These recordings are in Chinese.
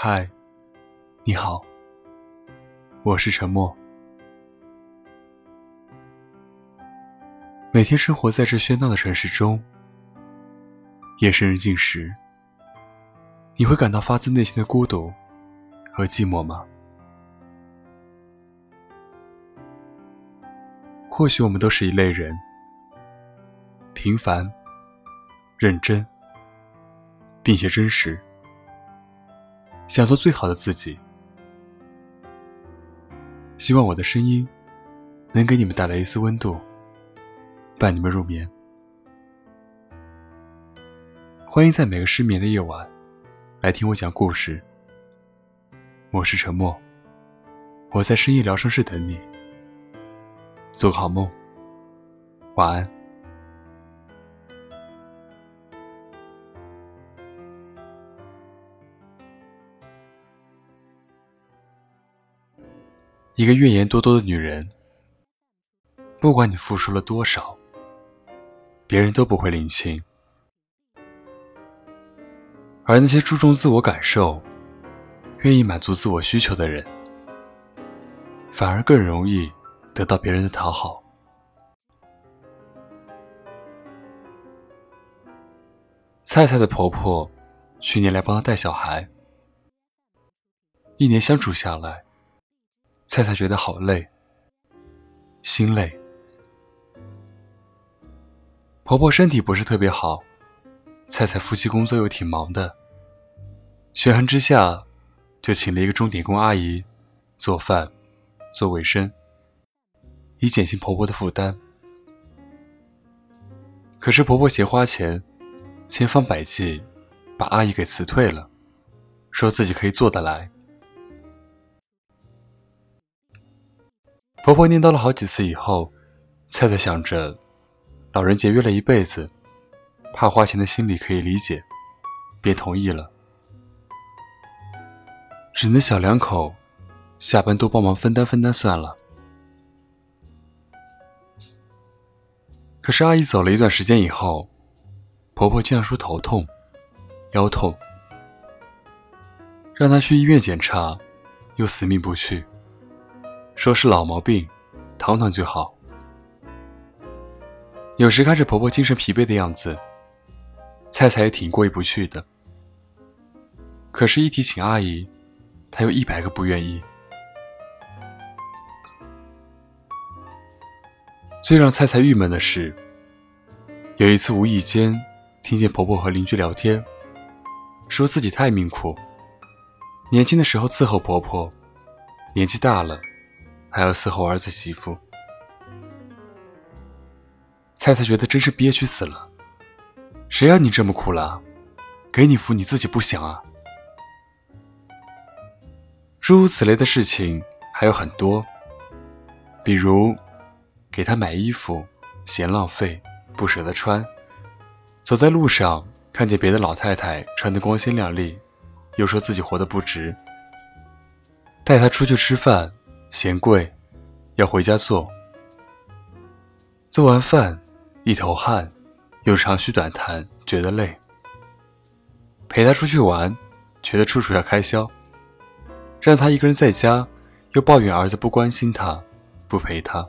嗨，你好，我是沉默。每天生活在这喧闹的城市中，夜深人静时，你会感到发自内心的孤独和寂寞吗？或许我们都是一类人，平凡、认真，并且真实。想做最好的自己，希望我的声音能给你们带来一丝温度，伴你们入眠。欢迎在每个失眠的夜晚来听我讲故事。我是沉默，我在深夜疗伤室等你。做个好梦，晚安。一个怨言多多的女人，不管你付出了多少，别人都不会领情；而那些注重自我感受、愿意满足自我需求的人，反而更容易得到别人的讨好。菜菜的婆婆去年来帮她带小孩，一年相处下来。菜菜觉得好累，心累。婆婆身体不是特别好，菜菜夫妻工作又挺忙的，权衡之下，就请了一个钟点工阿姨做饭、做卫生，以减轻婆婆的负担。可是婆婆嫌花钱，千方百计把阿姨给辞退了，说自己可以做得来。婆婆念叨了好几次以后，菜菜想着，老人节约了一辈子，怕花钱的心理可以理解，便同意了。只能小两口下班多帮忙分担分担算了。可是阿姨走了一段时间以后，婆婆竟然说头痛、腰痛，让她去医院检查，又死命不去。说是老毛病，躺躺就好。有时看着婆婆精神疲惫的样子，菜菜也挺过意不去的。可是，一提请阿姨，她有一百个不愿意。最让菜菜郁闷的是，有一次无意间听见婆婆和邻居聊天，说自己太命苦，年轻的时候伺候婆婆，年纪大了。还要伺候儿子媳妇，菜菜觉得真是憋屈死了。谁要你这么苦了？给你福你自己不想啊？诸如此类的事情还有很多，比如给他买衣服嫌浪费不舍得穿，走在路上看见别的老太太穿得光鲜亮丽，又说自己活得不值，带他出去吃饭。嫌贵，要回家做。做完饭，一头汗，又长吁短叹，觉得累。陪他出去玩，觉得处处要开销。让他一个人在家，又抱怨儿子不关心他，不陪他。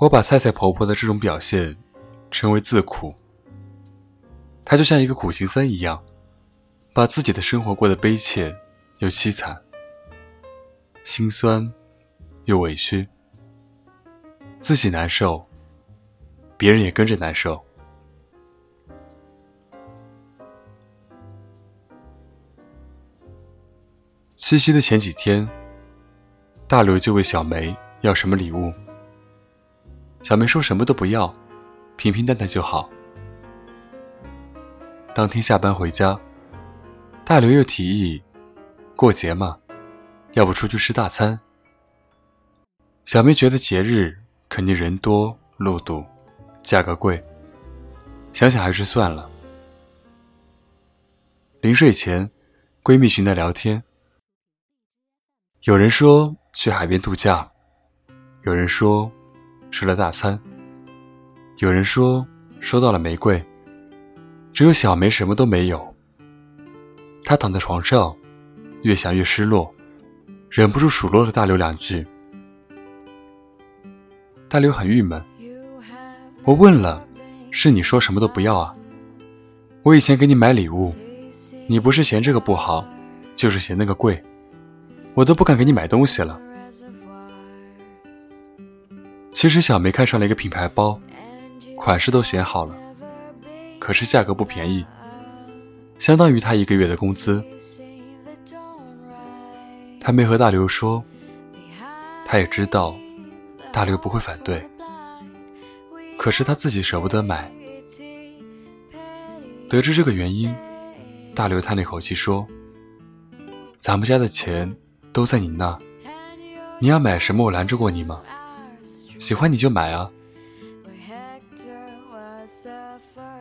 我把菜菜婆婆的这种表现称为自苦。她就像一个苦行僧一样，把自己的生活过得悲切。又凄惨，心酸，又委屈，自己难受，别人也跟着难受。七夕的前几天，大刘就问小梅要什么礼物，小梅说什么都不要，平平淡淡就好。当天下班回家，大刘又提议。过节嘛，要不出去吃大餐？小梅觉得节日肯定人多路堵，价格贵，想想还是算了。临睡前，闺蜜群在聊天，有人说去海边度假，有人说吃了大餐，有人说收到了玫瑰，只有小梅什么都没有。她躺在床上，越想越失落，忍不住数落了大刘两句。大刘很郁闷，我问了，是你说什么都不要啊？我以前给你买礼物，你不是嫌这个不好，就是嫌那个贵，我都不敢给你买东西了。其实小梅看上了一个品牌包，款式都选好了，可是价格不便宜，相当于她一个月的工资。她没和大刘说，她也知道。大刘不会反对，可是他自己舍不得买。得知这个原因，大刘叹了一口气说：“咱们家的钱都在你那，你要买什么我拦着过你吗？喜欢你就买啊。”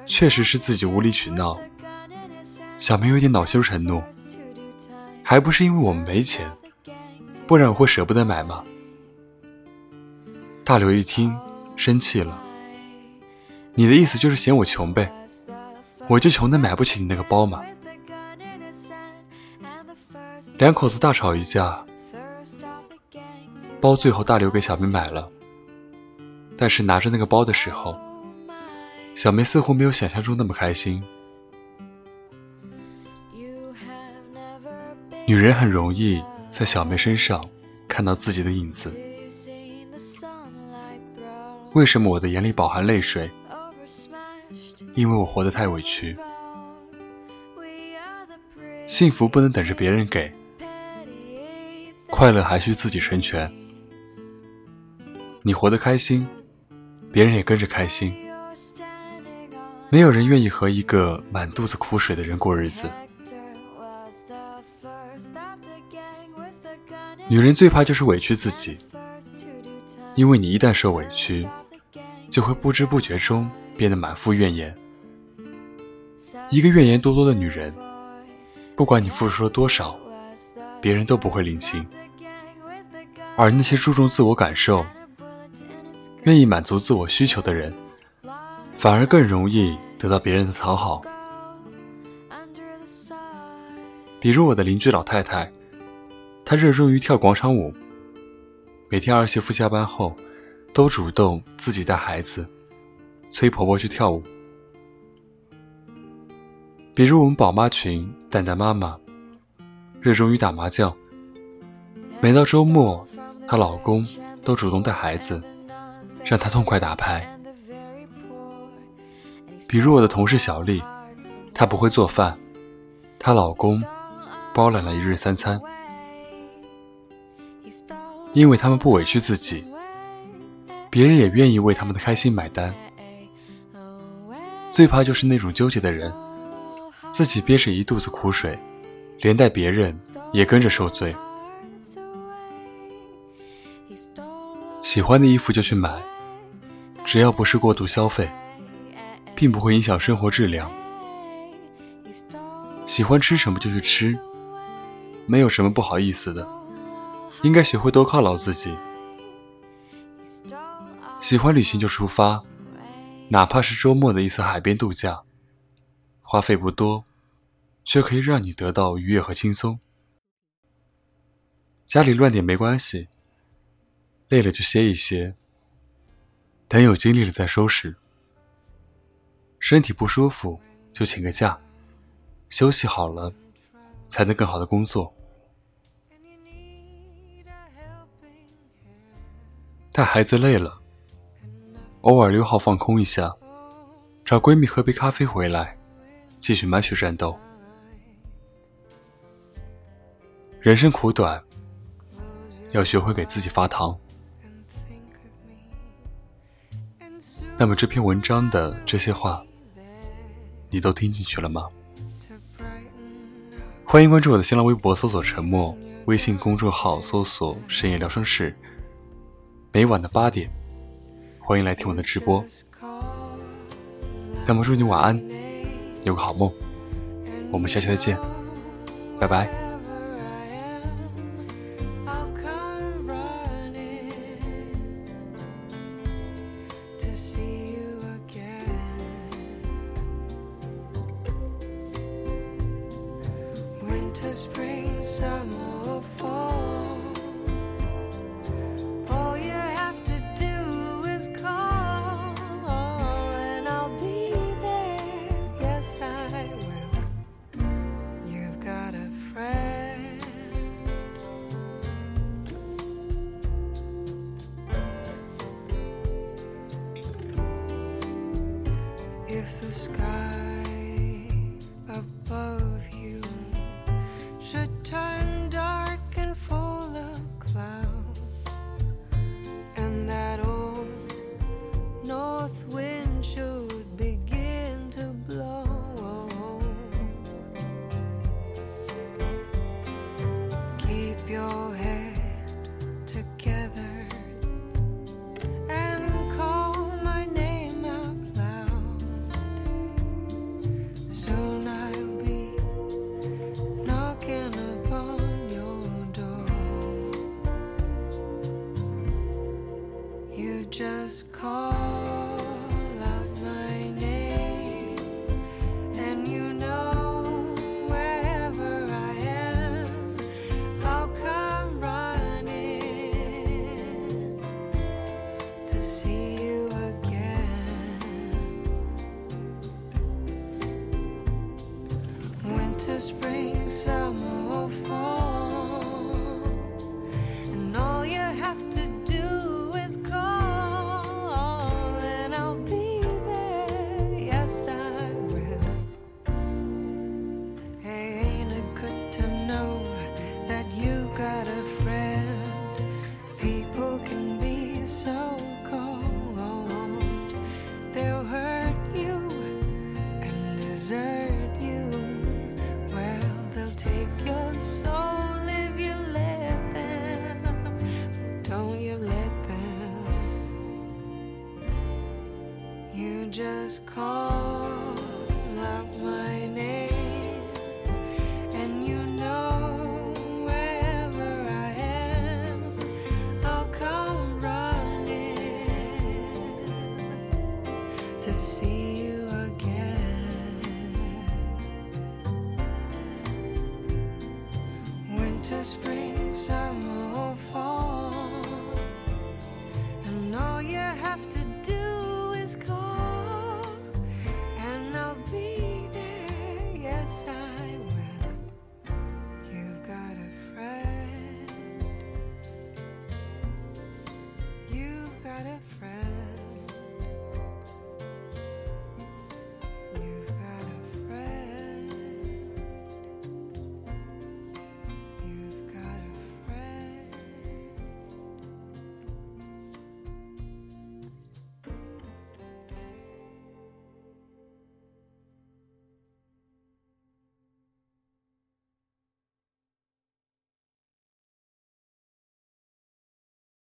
确实是自己无理取闹，小梅有点恼羞成怒，还不是因为我们没钱，不然我会舍不得买吗？大刘一听，生气了。你的意思就是嫌我穷呗？我就穷的买不起你那个包吗？两口子大吵一架，包最后大刘给小梅买了。但是拿着那个包的时候，小梅似乎没有想象中那么开心。女人很容易在小梅身上看到自己的影子。为什么我的眼里饱含泪水？因为我活得太委屈。幸福不能等着别人给，快乐还需自己成全。你活得开心，别人也跟着开心。没有人愿意和一个满肚子苦水的人过日子。女人最怕就是委屈自己，因为你一旦受委屈。就会不知不觉中变得满腹怨言。一个怨言多多的女人，不管你付出了多少，别人都不会领情；而那些注重自我感受、愿意满足自我需求的人，反而更容易得到别人的讨好。比如我的邻居老太太，她热衷于跳广场舞，每天儿媳妇下班后。都主动自己带孩子，催婆婆去跳舞。比如我们宝妈群蛋蛋妈妈，热衷于打麻将。每到周末，她老公都主动带孩子，让她痛快打牌。比如我的同事小丽，她不会做饭，她老公包揽了一日三餐，因为他们不委屈自己。别人也愿意为他们的开心买单。最怕就是那种纠结的人，自己憋着一肚子苦水，连带别人也跟着受罪。喜欢的衣服就去买，只要不是过度消费，并不会影响生活质量。喜欢吃什么就去吃，没有什么不好意思的，应该学会多犒劳自己。喜欢旅行就出发，哪怕是周末的一次海边度假，花费不多，却可以让你得到愉悦和轻松。家里乱点没关系，累了就歇一歇，等有精力了再收拾。身体不舒服就请个假，休息好了才能更好的工作。带孩子累了。偶尔溜号放空一下，找闺蜜喝杯咖啡回来，继续满血战斗。人生苦短，要学会给自己发糖。那么这篇文章的这些话，你都听进去了吗？欢迎关注我的新浪微博，搜索“沉默”，微信公众号搜索“深夜疗伤室”，每晚的八点，欢迎来听我的直播。那么祝你晚安，有个好梦，我们下期再见，拜拜。to spring summer Don't you let them. You just call up my